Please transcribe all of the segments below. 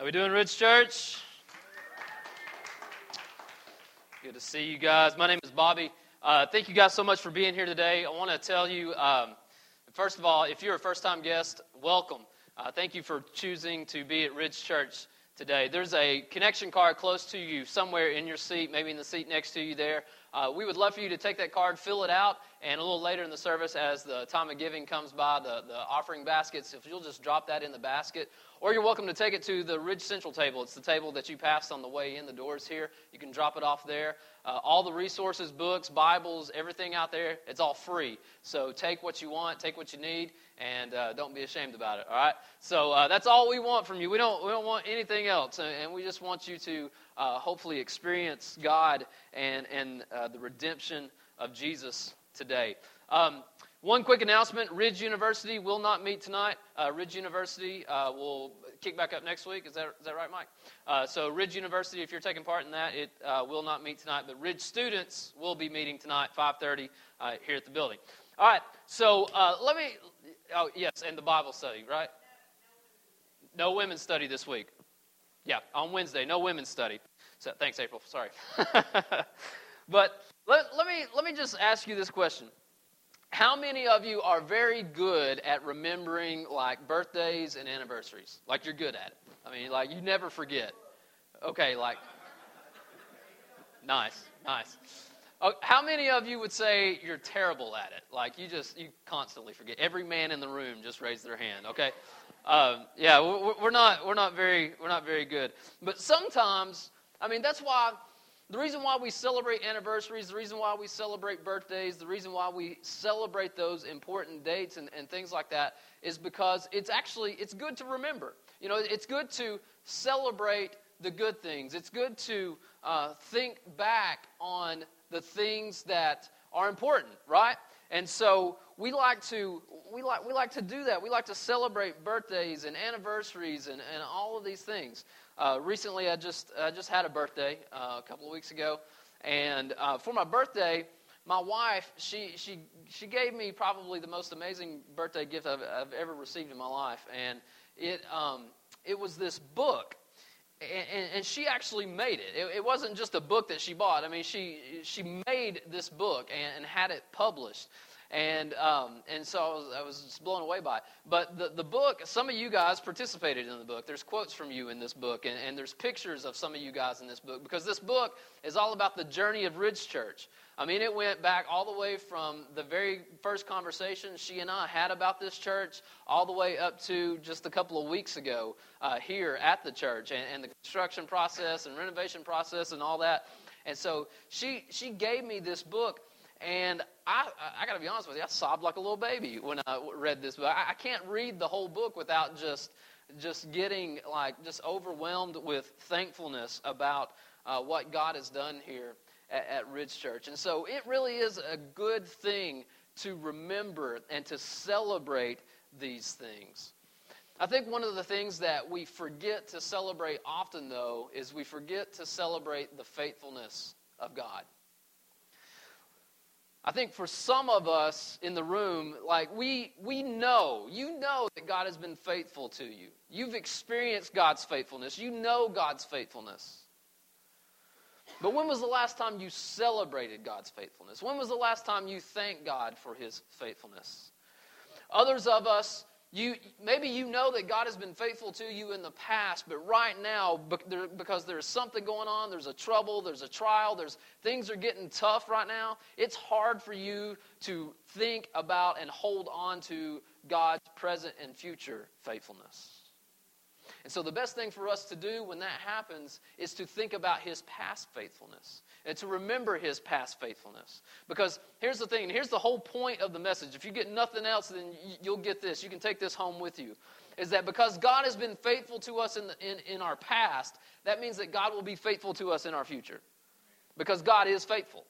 How we doing, Ridge Church? Good to see you guys. My name is Bobby. Uh, thank you guys so much for being here today. I want to tell you, um, first of all, if you're a first-time guest, welcome. Uh, thank you for choosing to be at Ridge Church today. There's a connection card close to you somewhere in your seat, maybe in the seat next to you there. Uh, we would love for you to take that card, fill it out, and a little later in the service, as the time of giving comes by, the, the offering baskets, if you'll just drop that in the basket. Or you're welcome to take it to the Ridge Central table. It's the table that you passed on the way in the doors here. You can drop it off there. Uh, all the resources, books, Bibles, everything out there, it's all free. So take what you want, take what you need, and uh, don't be ashamed about it. All right. So uh, that's all we want from you. We don't we don't want anything else, and we just want you to uh, hopefully experience God and and uh, the redemption of Jesus today. Um, one quick announcement Ridge University will not meet tonight. Uh, Ridge University uh, will kick back up next week. Is that, is that right, Mike? Uh, so, Ridge University, if you're taking part in that, it uh, will not meet tonight. But Ridge students will be meeting tonight, 5:30, uh, here at the building. All right. So uh, let me. Oh yes, and the Bible study, right? No women's study this week. Yeah, on Wednesday, no women's study. So thanks, April. Sorry. but let, let me let me just ask you this question how many of you are very good at remembering like birthdays and anniversaries? Like you're good at it. I mean, like you never forget. Okay, like nice, nice. Oh, how many of you would say you're terrible at it? Like you just you constantly forget. Every man in the room just raised their hand. Okay, um, yeah, we're not we're not very we're not very good. But sometimes, I mean, that's why the reason why we celebrate anniversaries, the reason why we celebrate birthdays, the reason why we celebrate those important dates and, and things like that is because it's actually it's good to remember. You know, it's good to celebrate the good things. It's good to uh, think back on the things that are important, right? And so we like to we like we like to do that. We like to celebrate birthdays and anniversaries and, and all of these things. Uh, recently, I just I just had a birthday uh, a couple of weeks ago, and uh, for my birthday, my wife she she she gave me probably the most amazing birthday gift I've, I've ever received in my life, and it um, it was this book. And, and, she actually made it. it. it. wasn't just a book that she bought. I mean, she she made this book and, and had it published. And, um, and so I was, I was just blown away by it. But the, the book, some of you guys participated in the book. There's quotes from you in this book, and, and there's pictures of some of you guys in this book, because this book is all about the journey of Ridge Church. I mean, it went back all the way from the very first conversation she and I had about this church, all the way up to just a couple of weeks ago uh, here at the church, and, and the construction process and renovation process and all that. And so she, she gave me this book and I, I got to be honest with you, I sobbed like a little baby when I read this book. I, I can't read the whole book without just, just getting like just overwhelmed with thankfulness about uh, what God has done here at, at Ridge Church. And so it really is a good thing to remember and to celebrate these things. I think one of the things that we forget to celebrate often, though, is we forget to celebrate the faithfulness of God. I think for some of us in the room, like we, we know, you know that God has been faithful to you. You've experienced God's faithfulness. You know God's faithfulness. But when was the last time you celebrated God's faithfulness? When was the last time you thanked God for his faithfulness? Others of us, you, maybe you know that God has been faithful to you in the past, but right now, because there's something going on, there's a trouble, there's a trial, there's things are getting tough right now. It's hard for you to think about and hold on to God's present and future faithfulness. And so, the best thing for us to do when that happens is to think about his past faithfulness and to remember his past faithfulness. Because here's the thing, here's the whole point of the message. If you get nothing else, then you'll get this. You can take this home with you. Is that because God has been faithful to us in, the, in, in our past, that means that God will be faithful to us in our future. Because God is faithful,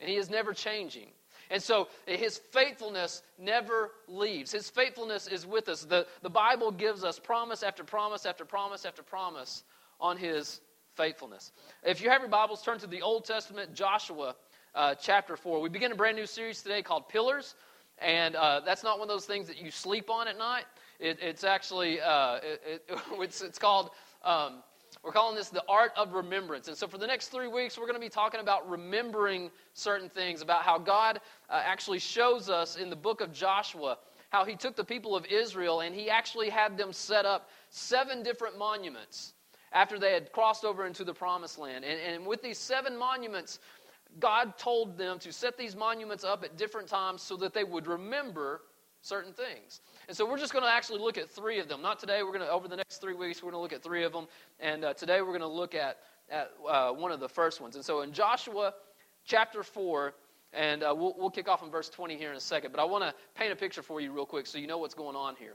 and he is never changing. And so his faithfulness never leaves. His faithfulness is with us. The, the Bible gives us promise after promise after promise after promise on his faithfulness. If you have your Bibles, turn to the Old Testament, Joshua uh, chapter 4. We begin a brand new series today called Pillars. And uh, that's not one of those things that you sleep on at night. It, it's actually uh, it, it, it's, it's, called um, we're calling this the art of remembrance. And so, for the next three weeks, we're going to be talking about remembering certain things, about how God uh, actually shows us in the book of Joshua how he took the people of Israel and he actually had them set up seven different monuments after they had crossed over into the promised land. And, and with these seven monuments, God told them to set these monuments up at different times so that they would remember certain things. And so we're just going to actually look at three of them. Not today. We're going to over the next three weeks. We're going to look at three of them. And uh, today we're going to look at at uh, one of the first ones. And so in Joshua chapter four. And uh, we'll, we'll kick off in verse 20 here in a second. But I want to paint a picture for you real quick so you know what's going on here.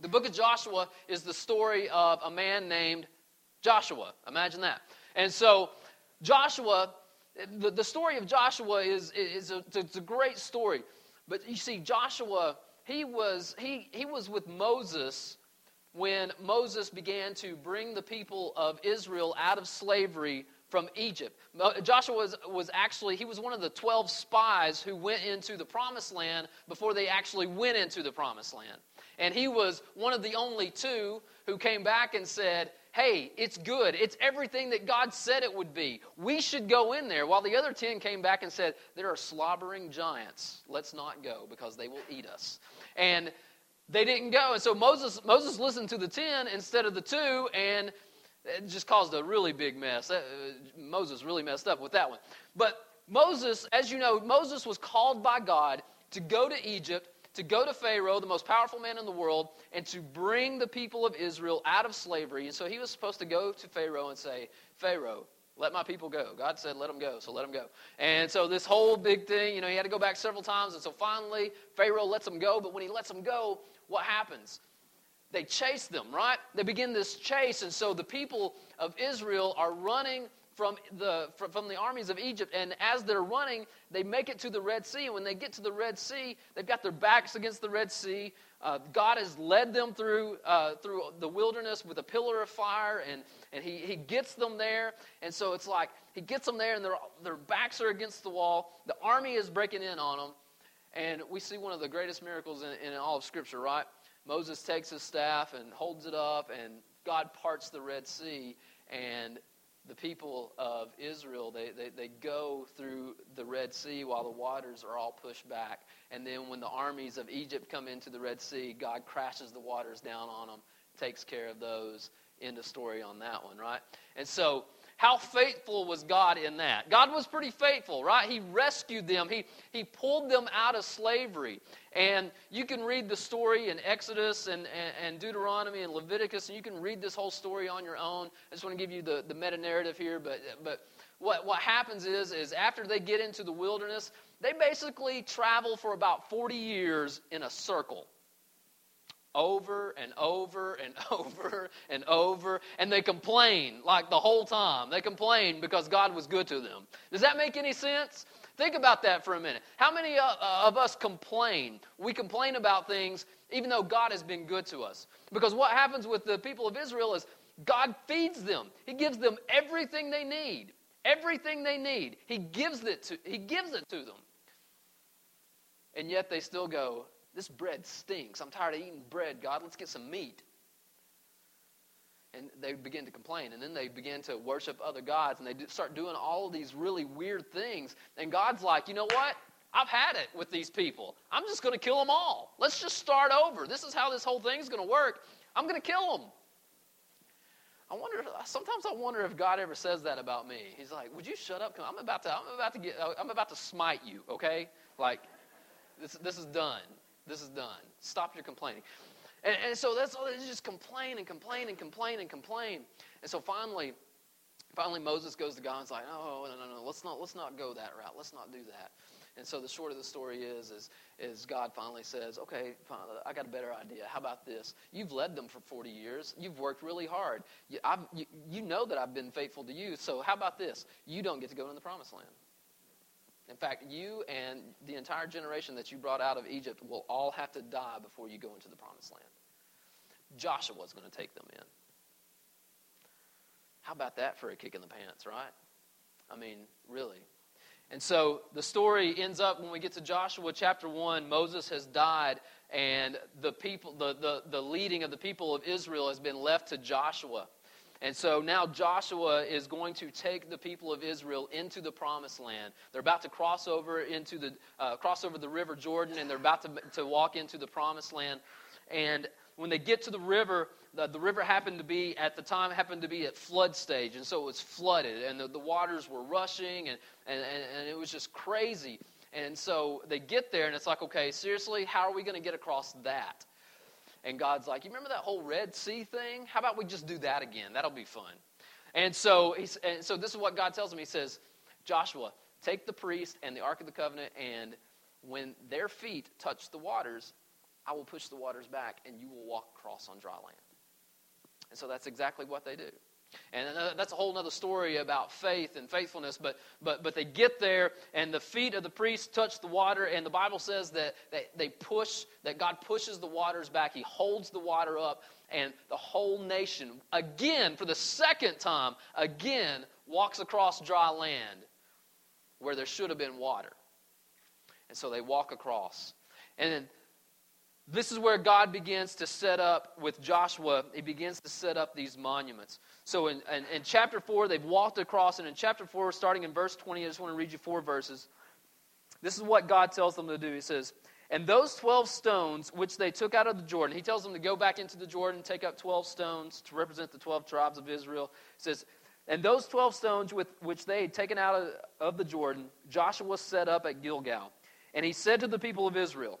The book of Joshua is the story of a man named Joshua. Imagine that. And so, Joshua, the, the story of Joshua is, is a, it's a great story. But you see, Joshua, he was, he, he was with Moses when Moses began to bring the people of Israel out of slavery from Egypt. Joshua was, was actually, he was one of the 12 spies who went into the promised land before they actually went into the promised land. And he was one of the only two who came back and said, Hey, it's good. It's everything that God said it would be. We should go in there. While the other 10 came back and said, There are slobbering giants. Let's not go because they will eat us. And they didn't go. And so Moses, Moses listened to the 10 instead of the two, and it just caused a really big mess. Uh, Moses really messed up with that one. But Moses, as you know, Moses was called by God to go to Egypt to go to Pharaoh, the most powerful man in the world, and to bring the people of Israel out of slavery. And so he was supposed to go to Pharaoh and say, Pharaoh, let my people go. God said, let them go, so let them go. And so this whole big thing, you know, he had to go back several times. And so finally, Pharaoh lets them go. But when he lets them go, what happens? They chase them, right? They begin this chase. And so the people of Israel are running from the, from the armies of Egypt. And as they're running, they make it to the Red Sea. And when they get to the Red Sea, they've got their backs against the Red Sea. Uh, God has led them through, uh, through the wilderness with a pillar of fire, and, and he, he gets them there. And so it's like he gets them there, and their, their backs are against the wall. The army is breaking in on them. And we see one of the greatest miracles in, in all of Scripture, right? Moses takes his staff and holds it up, and God parts the Red Sea, and the people of Israel, they, they, they go through the Red Sea while the waters are all pushed back. And then when the armies of Egypt come into the Red Sea, God crashes the waters down on them, takes care of those. End of story on that one, right? And so how faithful was God in that? God was pretty faithful, right? He rescued them, He, he pulled them out of slavery. And you can read the story in Exodus and, and, and Deuteronomy and Leviticus, and you can read this whole story on your own. I just want to give you the, the meta narrative here, but, but what, what happens is, is after they get into the wilderness, they basically travel for about 40 years in a circle over and over and over and over, and they complain like the whole time. They complain because God was good to them. Does that make any sense? Think about that for a minute. How many uh, of us complain? We complain about things even though God has been good to us. Because what happens with the people of Israel is God feeds them. He gives them everything they need. Everything they need. He gives it to, he gives it to them. And yet they still go, this bread stinks. I'm tired of eating bread, God. Let's get some meat. And they begin to complain. And then they begin to worship other gods. And they start doing all these really weird things. And God's like, you know what? I've had it with these people. I'm just going to kill them all. Let's just start over. This is how this whole thing's going to work. I'm going to kill them. I wonder. Sometimes I wonder if God ever says that about me. He's like, "Would you shut up? I'm about to. I'm about to get. I'm about to smite you. Okay? Like, this. This is done. This is done. Stop your complaining. And, and so that's all. They just complain and complain and complain and complain. And so finally, finally Moses goes to God and is like, "Oh, no, no, no. Let's not. Let's not go that route. Let's not do that." And so the short of the story is, is, is God finally says, okay, I got a better idea. How about this? You've led them for 40 years. You've worked really hard. You, you, you know that I've been faithful to you. So how about this? You don't get to go in the promised land. In fact, you and the entire generation that you brought out of Egypt will all have to die before you go into the promised land. Joshua is going to take them in. How about that for a kick in the pants, right? I mean, really. And so the story ends up when we get to Joshua chapter 1, Moses has died, and the people, the, the, the leading of the people of Israel has been left to Joshua. And so now Joshua is going to take the people of Israel into the promised land. They're about to cross over into the uh, cross over the river Jordan, and they're about to, to walk into the promised land. And when they get to the river, the, the river happened to be at the time happened to be at flood stage, and so it was flooded, and the, the waters were rushing, and, and, and, and it was just crazy. And so they get there, and it's like, okay, seriously, how are we going to get across that? And God's like, you remember that whole Red Sea thing? How about we just do that again? That'll be fun. And so, he's, and so this is what God tells him. He says, Joshua, take the priest and the Ark of the Covenant, and when their feet touch the waters, I will push the waters back, and you will walk across on dry land. And so that's exactly what they do. And that's a whole other story about faith and faithfulness. But, but, but they get there, and the feet of the priests touch the water, and the Bible says that, that they push, that God pushes the waters back. He holds the water up, and the whole nation, again, for the second time, again, walks across dry land where there should have been water. And so they walk across. And then this is where God begins to set up with Joshua, he begins to set up these monuments. So in, in, in, chapter 4, they've walked across, and in chapter 4, starting in verse 20, I just want to read you four verses. This is what God tells them to do. He says, And those 12 stones which they took out of the Jordan, he tells them to go back into the Jordan, take up 12 stones to represent the 12 tribes of Israel. He says, And those 12 stones with, which they had taken out of, of the Jordan, Joshua set up at Gilgal. And he said to the people of Israel,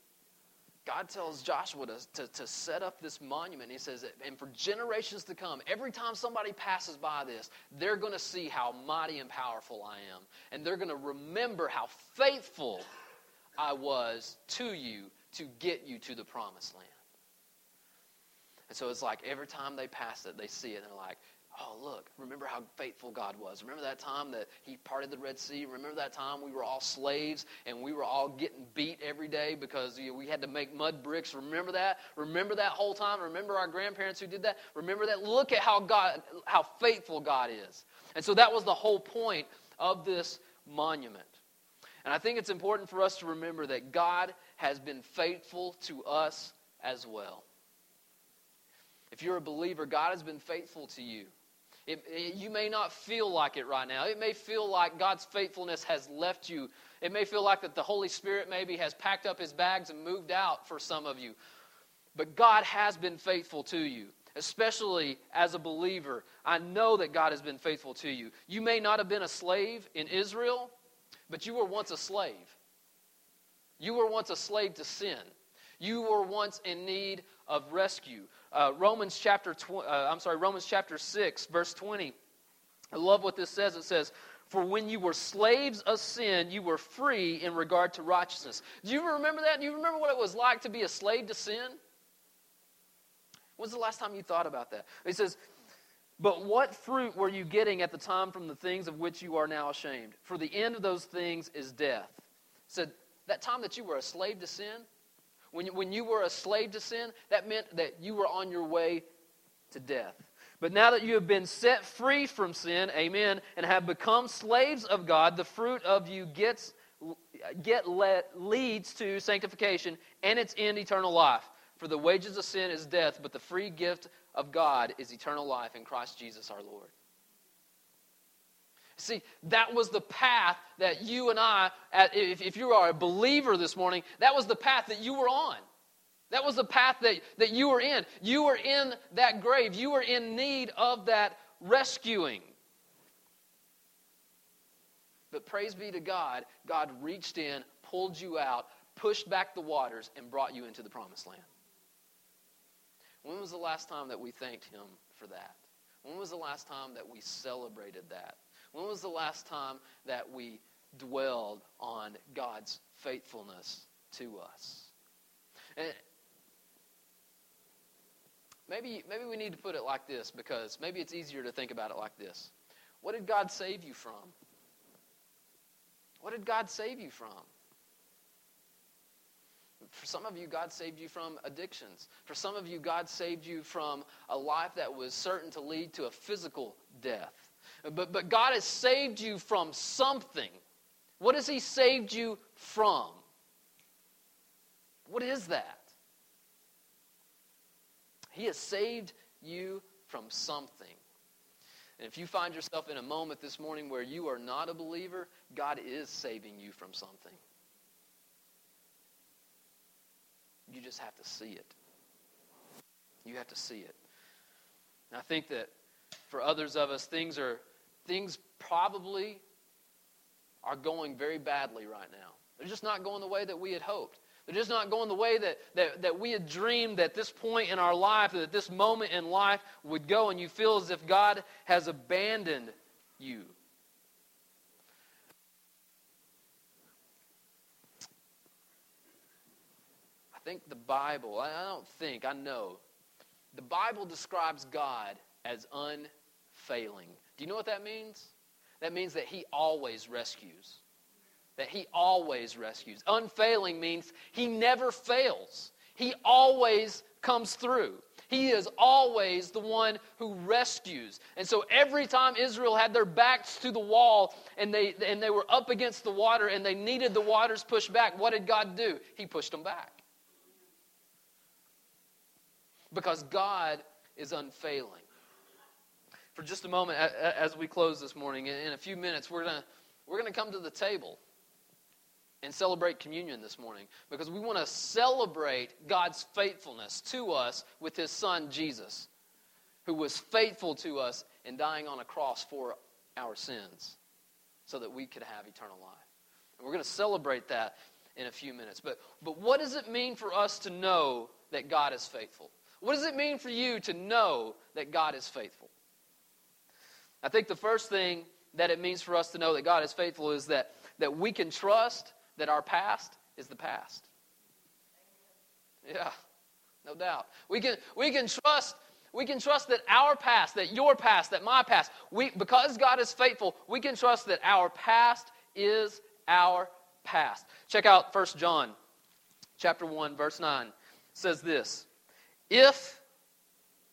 God tells Joshua to, to, to, set up this monument. He says, and for generations to come, every time somebody passes by this, they're going to see how mighty and powerful I am. And they're going to remember how faithful I was to you to get you to the promised land. And so it's like every time they pass it, they see it, and they're like, Oh, look, remember how faithful God was. Remember that time that He parted the Red Sea? Remember that time we were all slaves and we were all getting beat every day because you know, we had to make mud bricks? Remember that? Remember that whole time? Remember our grandparents who did that? Remember that? Look at how God, how faithful God is. And so that was the whole point of this monument. And I think it's important for us to remember that God has been faithful to us as well. If you're a believer, God has been faithful to you. It, it, you may not feel like it right now. It may feel like God's faithfulness has left you. It may feel like that the Holy Spirit maybe has packed up his bags and moved out for some of you. But God has been faithful to you, especially as a believer. I know that God has been faithful to you. You may not have been a slave in Israel, but you were once a slave. You were once a slave to sin. You were once in need of rescue. Uh, Romans chapter tw- uh, I'm sorry, Romans chapter 6, verse 20. I love what this says. It says, For when you were slaves of sin, you were free in regard to righteousness. Do you remember that? Do you remember what it was like to be a slave to sin? When's the last time you thought about that? He says, But what fruit were you getting at the time from the things of which you are now ashamed? For the end of those things is death. Said, so that time that you were a slave to sin, when, when you were a slave to sin, that meant that you were on your way to death. But now that you have been set free from sin, amen, and have become slaves of God, the fruit of you gets get let, leads to sanctification and its end eternal life. For the wages of sin is death, but the free gift of God is eternal life in Christ Jesus our Lord. See, that was the path that you and I, if, you are a believer this morning, that was the path that you were on. That was the path that, that you were in. You were in that grave. You were in need of that rescuing. But praise be to God, God reached in, pulled you out, pushed back the waters, and brought you into the promised land. When was the last time that we thanked Him for that? When was the last time that we celebrated that? When was the last time that we dwelled on God's faithfulness to us? And maybe, maybe we need to put it like this because maybe it's easier to think about it like this. What did God save you from? What did God save you from? For some of you, God saved you from addictions. For some of you, God saved you from a life that was certain to lead to a physical death. But, but God has saved you from something. What has He saved you from? What is that? He has saved you from something. And if you find yourself in a moment this morning where you are not a believer, God is saving you from something. You just have to see it. You have to see it. And I think that for others of us, things are things probably are going very badly right now. They're just not going the way that we had hoped. They're just not going the way that, that, that we had dreamed that this point in our life, that this moment in life would go, and you feel as if God has abandoned you. I think the Bible, I don't think, I know, the Bible describes God as unfailing. Do you know what that means? That means that He always rescues that he always rescues. Unfailing means he never fails, he always comes through. He is always the one who rescues. And so every time Israel had their backs to the wall and they, and they were up against the water and they needed the waters pushed back, what did God do? He pushed them back. Because God is unfailing. For just a moment, as we close this morning, in a few minutes, we're going we're going to come to the table and celebrate communion this morning because we want to celebrate God's faithfulness to us with His Son Jesus, who was faithful to us in dying on a cross for our sins so that we could have eternal life. And we're going to celebrate that in a few minutes. But, but what does it mean for us to know that God is faithful? What does it mean for you to know that God is faithful? I think the first thing that it means for us to know that God is faithful is that, that we can trust that our past is the past. Yeah, no doubt. We can, we can trust we can trust that our past, that your past, that my past, we, because God is faithful, we can trust that our past is our past. Check out 1 John chapter 1, verse 9. It says this If,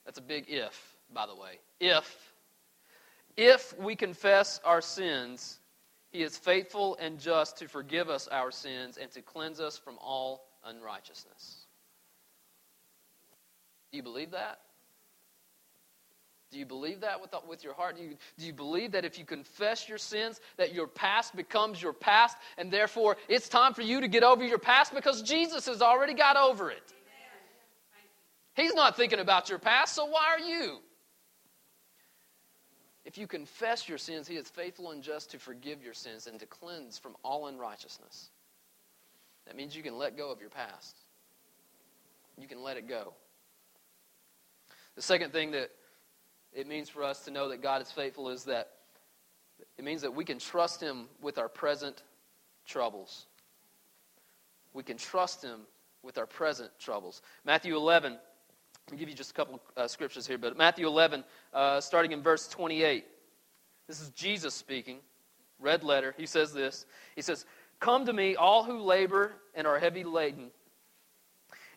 that's a big if, by the way, if, if we confess our sins, he is faithful and just to forgive us our sins and to cleanse us from all unrighteousness. Do you believe that? Do you believe that with, with your heart? Do you, do you believe that if you confess your sins, that your past becomes your past, and therefore it's time for you to get over your past because Jesus has already got over it? He's not thinking about your past, so why are you? If you confess your sins, he is faithful and just to forgive your sins and to cleanse from all unrighteousness. That means you can let go of your past. You can let it go. The second thing that it means for us to know that God is faithful is that it means that we can trust Him with our present troubles. We can trust Him with our present troubles. Matthew 11 I'll give you just a couple uh, scriptures here, but Matthew 11, uh, starting in verse 28. This is Jesus speaking, red letter. He says this He says, Come to me, all who labor and are heavy laden,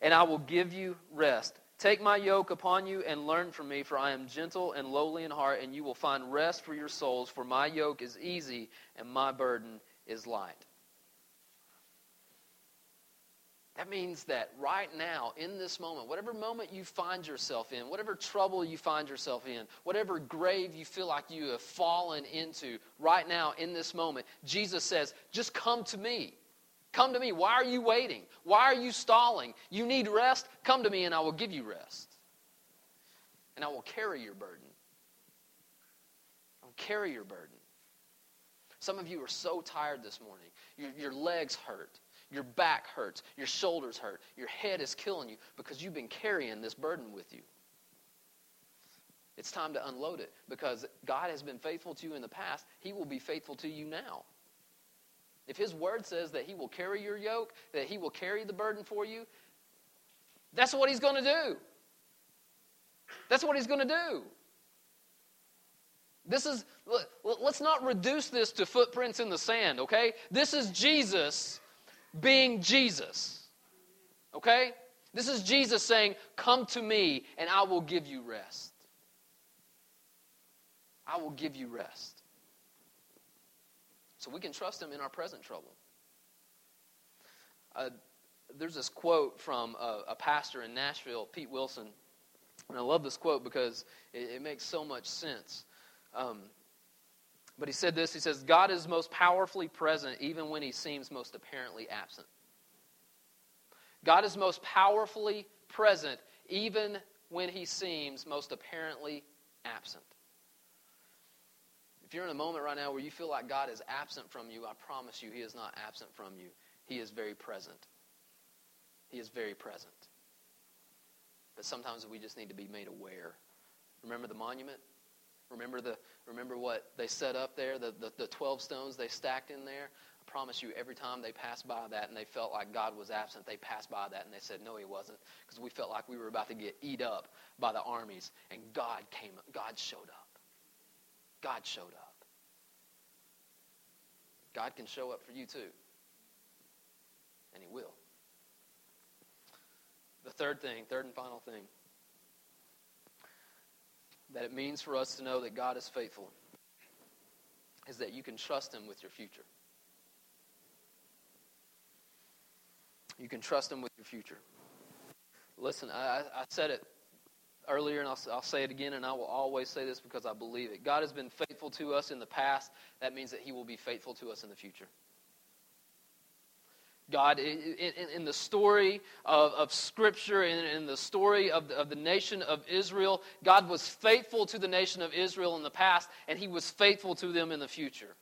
and I will give you rest. Take my yoke upon you and learn from me, for I am gentle and lowly in heart, and you will find rest for your souls, for my yoke is easy and my burden is light. That means that right now, in this moment, whatever moment you find yourself in, whatever trouble you find yourself in, whatever grave you feel like you have fallen into, right now, in this moment, Jesus says, just come to me. Come to me. Why are you waiting? Why are you stalling? You need rest? Come to me and I will give you rest. And I will carry your burden. I will carry your burden. Some of you are so tired this morning. Your, your legs hurt. Your back hurts. Your shoulders hurt. Your head is killing you because you've been carrying this burden with you. It's time to unload it because God has been faithful to you in the past. He will be faithful to you now. If His word says that He will carry your yoke, that He will carry the burden for you, that's what He's going to do. That's what he's going to do. This is, let's not reduce this to footprints in the sand, okay? This is Jesus being Jesus, okay? This is Jesus saying, Come to me and I will give you rest. I will give you rest. So we can trust him in our present trouble. Uh, there's this quote from a, a, pastor in Nashville, Pete Wilson, and I love this quote because it, it makes so much sense. Um, but he said this He says, God is most powerfully present even when he seems most apparently absent. God is most powerfully present even when he seems most apparently absent. If you're in a moment right now where you feel like God is absent from you, I promise you, he is not absent from you. He is very present. He is very present. But sometimes we just need to be made aware. Remember the monument? Remember, the, remember what they set up there, the, the, the 12 stones they stacked in there? I promise you, every time they passed by that and they felt like God was absent, they passed by that and they said, No, he wasn't, because we felt like we were about to get eat up by the armies. And God came, God showed up. God showed up. God can show up for you too. And he will. The third thing, third and final thing, that it means for us to know that God is faithful is that you can trust Him with your future. You can trust Him with your future. Listen, I, I said it earlier, and I'll, I'll say it again, and I will always say this because I believe it. God has been faithful to us in the past. That means that He will be faithful to us in the future. God, in, in, the story of, of Scripture, in, in the story of of the nation of Israel, God was faithful to the nation of Israel in the past, and He was faithful to them in the future.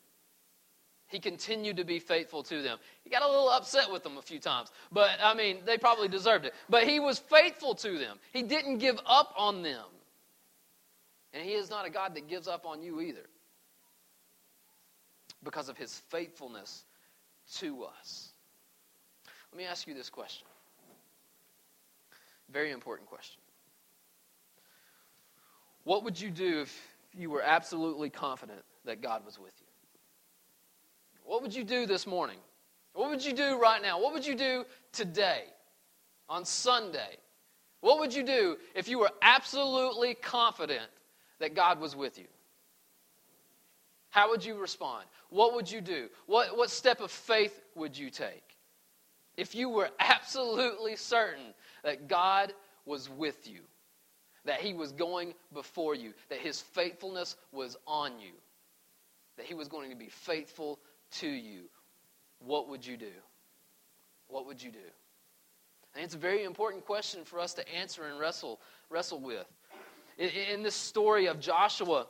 He continued to be faithful to them. He got a little upset with them a few times, but I mean, they probably deserved it. But He was faithful to them, He didn't give up on them. And He is not a God that gives up on you either because of His faithfulness to us. Let me ask you this question. Very important question. What would you do if you were absolutely confident that God was with you? What would you do this morning? What would you do right now? What would you do today, on Sunday? What would you do if you were absolutely confident that God was with you? How would you respond? What would you do? What, what step of faith would you take? If you were absolutely certain that God was with you, that He was going before you, that His faithfulness was on you, that He was going to be faithful to you, what would you do? What would you do? And it's a very important question for us to answer and wrestle, wrestle with. In, in this story of Joshua,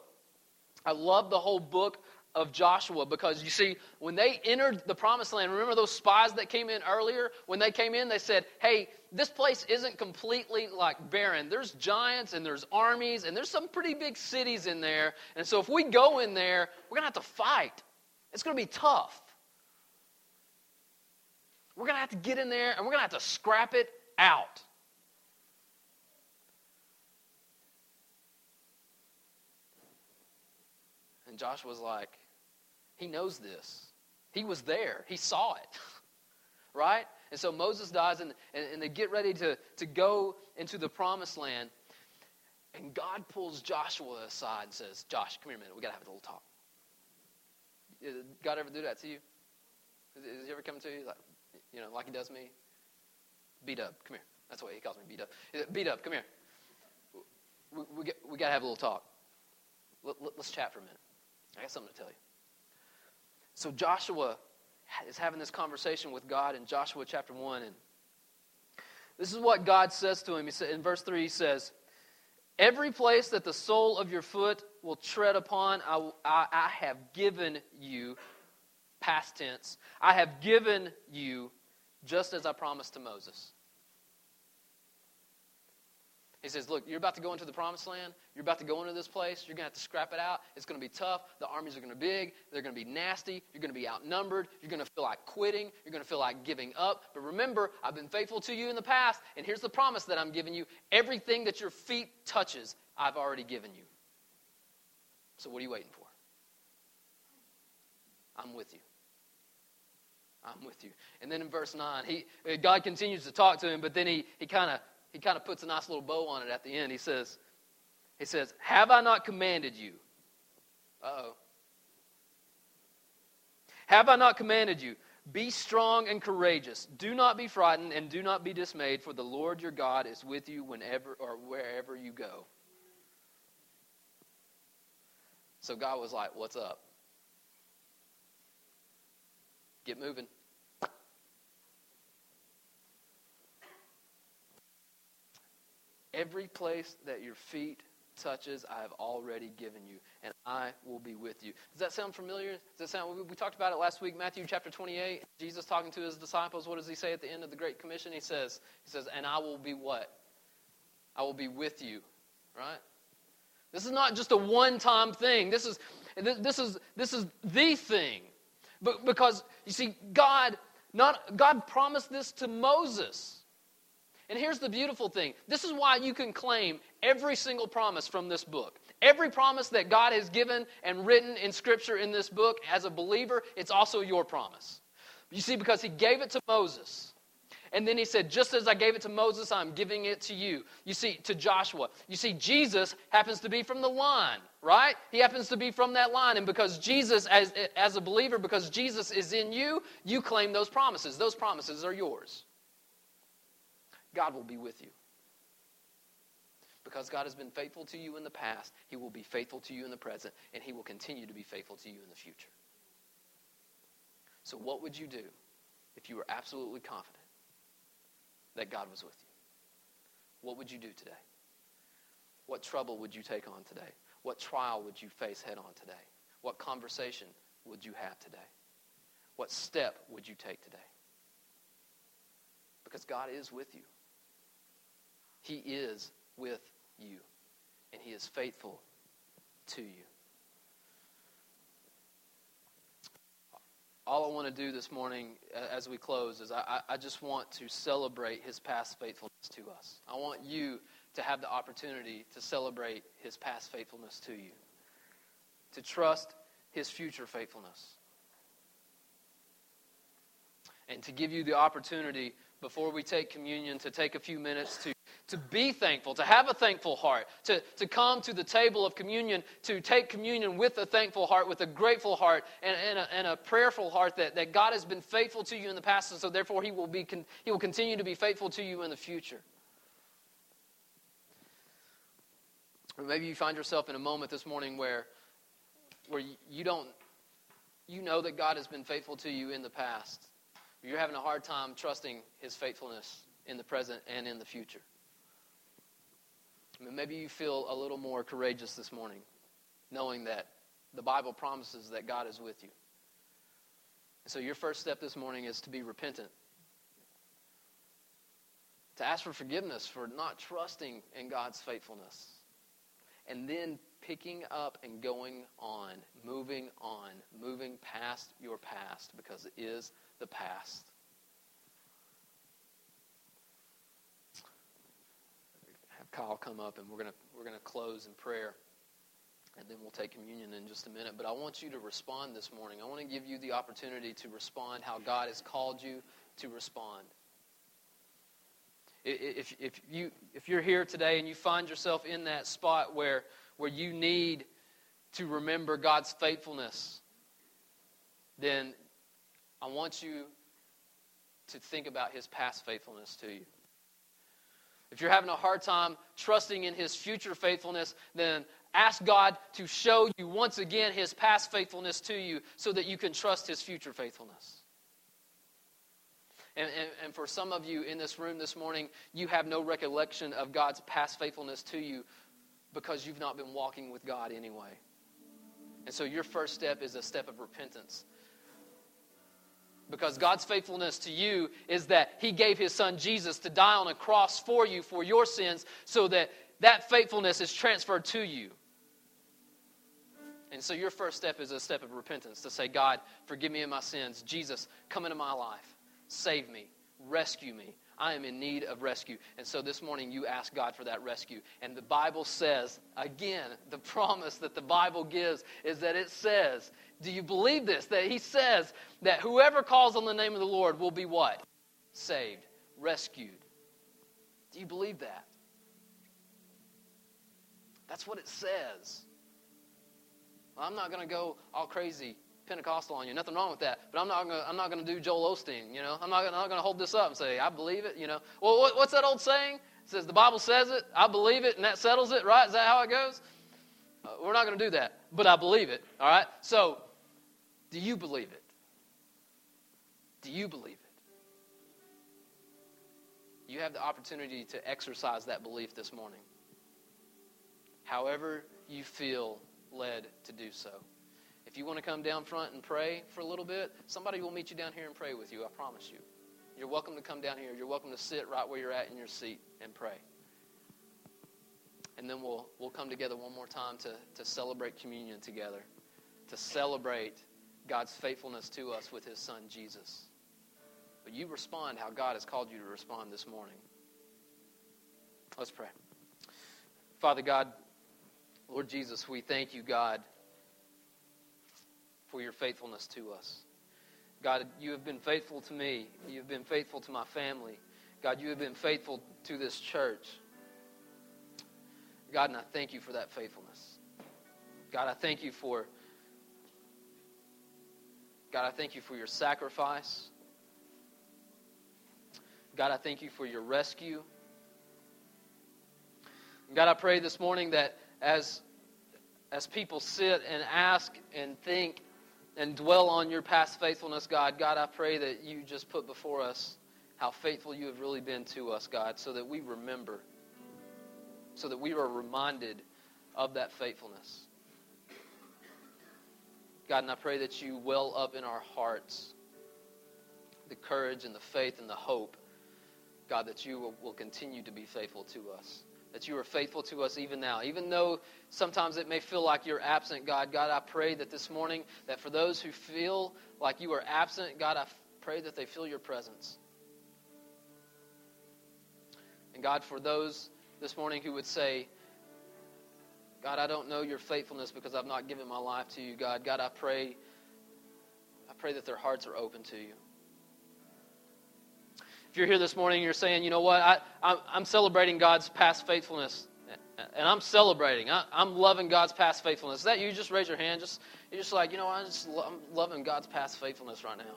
I love the whole book of Joshua because you see, when they entered the promised land, remember those spies that came in earlier? When they came in, they said, Hey, this place isn't completely like barren. There's giants and there's armies and there's some pretty big cities in there. And so if we go in there, we're going to have to fight. It's going to be tough. We're going to have to get in there and we're going to have to scrap it out. And Joshua's like, he knows this. He was there, he saw it. right? And so Moses dies, and, and, and, they get ready to, to go into the promised land. And God pulls Joshua aside and says, Josh, come here a minute. we got to have a little talk. Did God ever do that to you? Has, he ever come to you like, you know, like he does me? Beat up, come here. That's what he calls me, beat up. Beat up, come here. We, we, we got to have a little talk. Let, let's chat for a minute. I got something to tell you. So Joshua is having this conversation with God in Joshua chapter 1. And this is what God says to him. He said, in verse 3, he says, Every place that the sole of your foot will tread upon, I, I, I have given you, past tense, I have given you just as I promised to Moses. He says, Look, you're about to go into the promised land. You're about to go into this place. You're going to have to scrap it out. It's going to be tough. The armies are going to be big. They're going to be nasty. You're going to be outnumbered. You're going to feel like quitting. You're going to feel like giving up. But remember, I've been faithful to you in the past. And here's the promise that I'm giving you everything that your feet touches, I've already given you. So what are you waiting for? I'm with you. I'm with you. And then in verse 9, he, God continues to talk to him, but then he, he kind of he kind of puts a nice little bow on it at the end. He says, he says, Have I not commanded you? Uh oh. Have I not commanded you? Be strong and courageous. Do not be frightened and do not be dismayed, for the Lord your God is with you whenever or wherever you go. So God was like, What's up? Get moving. Every place that your feet touches, I have already given you, and I will be with you. Does that sound familiar? Does that sound? We talked about it last week, Matthew chapter 28. Jesus talking to his disciples. What does he say at the end of the Great Commission? He says, he says, and I will be what? I will be with you, right? This is not just a one-time thing. This is this is this is the thing, but because you see, God not God promised this to Moses. And here's the beautiful thing this is why you can claim every single promise from this book. Every promise that God has given and written in Scripture in this book, as a believer, it's also your promise. You see, because He gave it to Moses. And then he said, Just as I gave it to Moses, I'm giving it to you. You see, to Joshua. You see, Jesus happens to be from the line, right? He happens to be from that line. And because Jesus, as, as a believer, because Jesus is in you, you claim those promises. Those promises are yours. God will be with you. Because God has been faithful to you in the past, He will be faithful to you in the present, and He will continue to be faithful to you in the future. So, what would you do if you were absolutely confident that God was with you? What would you do today? What trouble would you take on today? What trial would you face head on today? What conversation would you have today? What step would you take today? Because God is with you. He is with you, and He is faithful to you. All I want to do this morning as we close is I, I just want to celebrate His past faithfulness to us. I want you to have the opportunity to celebrate His past faithfulness to you, to trust His future faithfulness, and to give you the opportunity before we take communion to take a few minutes to to be thankful, to have a thankful heart, to, to come to the table of communion, to take communion with a thankful heart, with a grateful heart, and, and, a, and a prayerful heart that, that God has been faithful to you in the past, and so therefore He will, be, he will continue to be faithful to you in the future. Or maybe you find yourself in a moment this morning where, where you don't, you know that God has been faithful to you in the past. You're having a hard time trusting His faithfulness in the present and in the future. Maybe you feel a little more courageous this morning, knowing that the Bible promises that God is with you. so your first step this morning is to be repentant. To ask for forgiveness for not trusting in God's faithfulness. And then picking up and going on, moving on, moving past your past because it is the past. Kyle come up and we're going to we're to close in prayer and then we'll take communion in just a minute. But I want you to respond this morning. I want to give you the opportunity to respond how God has called you to respond. If, if, you, if you're here today and you find yourself in that spot where, where you need to remember God's faithfulness, then I want you to think about his past faithfulness to you. If you're having a hard time trusting in his future faithfulness, then ask God to show you once again his past faithfulness to you so that you can trust his future faithfulness. And, and, and, for some of you in this room this morning, you have no recollection of God's past faithfulness to you because you've not been walking with God anyway. And so your first step is a step of repentance. Because God's faithfulness to you is that He gave His Son Jesus to die on a cross for you, for your sins, so that that faithfulness is transferred to you. And so your first step is a step of repentance to say, God, forgive me of my sins. Jesus, come into my life. Save me. Rescue me. I am in need of rescue. And so this morning you ask God for that rescue. And the Bible says, again, the promise that the Bible gives is that it says, do you believe this? That He says that whoever calls on the name of the Lord will be what? Saved, rescued. Do you believe that? That's what it says. Well, I'm not going to go all crazy Pentecostal on you. Nothing wrong with that. But I'm not to, I'm not going to do Joel Osteen, you know. I'm not, not going to hold this up and say, I believe it, you know. Well, what, what's that old saying? It says, the Bible says it, I believe it, and that settles it, right? Is that how it goes? Uh, we're not going to do that, but I believe it, all right? So, do you believe it? Do you believe it? You have the opportunity to exercise that belief this morning. However, you feel led to do so. If you want to come down front and pray for a little bit, somebody will meet you down here and pray with you, I promise you. You're welcome to come down here. You're welcome to sit right where you're at in your seat and pray. And then we'll, we'll come together one more time to, to celebrate communion together, to celebrate God's faithfulness to us with His Son, Jesus. But you respond how God has called you to respond this morning. Let's pray. Father God, Lord Jesus, we thank you, God for your faithfulness to us. God, you have been faithful to me. You have been faithful to my family. God, you have been faithful to this church. God, and I thank you for that faithfulness. God, I thank you for God, I thank you for your sacrifice. God, I thank you for your rescue. God, I pray this morning that as as people sit and ask and think and dwell on your past faithfulness, God. God, I pray that you just put before us how faithful you have really been to us, God, so that we remember, so that we are reminded of that faithfulness. God, and I pray that you well up in our hearts the courage and the faith and the hope, God, that you will, will continue to be faithful to us that you are faithful to us even now. Even though sometimes it may feel like you're absent, God, God, I pray that this morning, that for those who feel like you are absent, God, I pray that they feel your presence. And God, for those this morning who would say, God, I don't know your faithfulness because I've not given my life to you, God. God, I pray, I pray that their hearts are open to you. If you're here this morning and you're saying, you know what, I, I'm, celebrating God's past faithfulness, and I'm celebrating, I, am loving God's past faithfulness. Is that you? Just raise your hand. Just You're just like, you know, I just lo- I'm loving God's past faithfulness right now.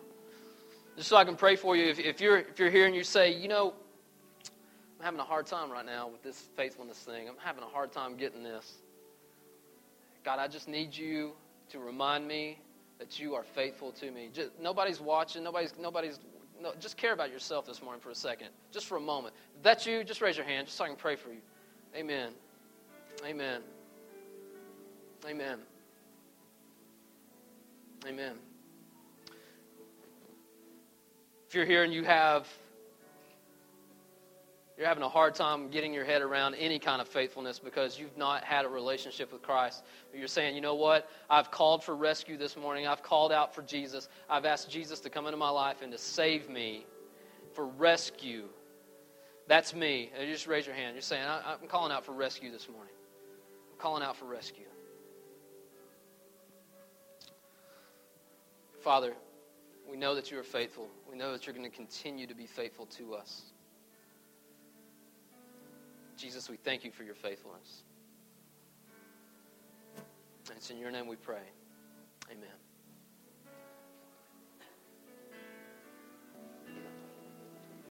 Just so I can pray for you. If, if, you're, if you're here and you say, you know, I'm having a hard time right now with this faithfulness thing, I'm having a hard time getting this. God, I just need you to remind me that you are faithful to me. Just, nobody's watching. Nobody's, nobody's no, just care about yourself this morning for a second, just for a moment. If that's you, just raise your hand, just so I can pray for you. Amen. Amen. Amen. Amen. If you're here and you have you're having a hard time getting your head around any kind of faithfulness because you've not had a relationship with Christ. But you're saying, you know what? I've called for rescue this morning. I've called out for Jesus. I've asked Jesus to come into my life and to save me for rescue. That's me. And you just raise your hand. You're saying, I'm calling out for rescue this morning. I'm calling out for rescue. Father, we know that you are faithful. We know that you're going to continue to be faithful to us. Jesus, we thank you for your faithfulness. And it's in your name we pray. Amen.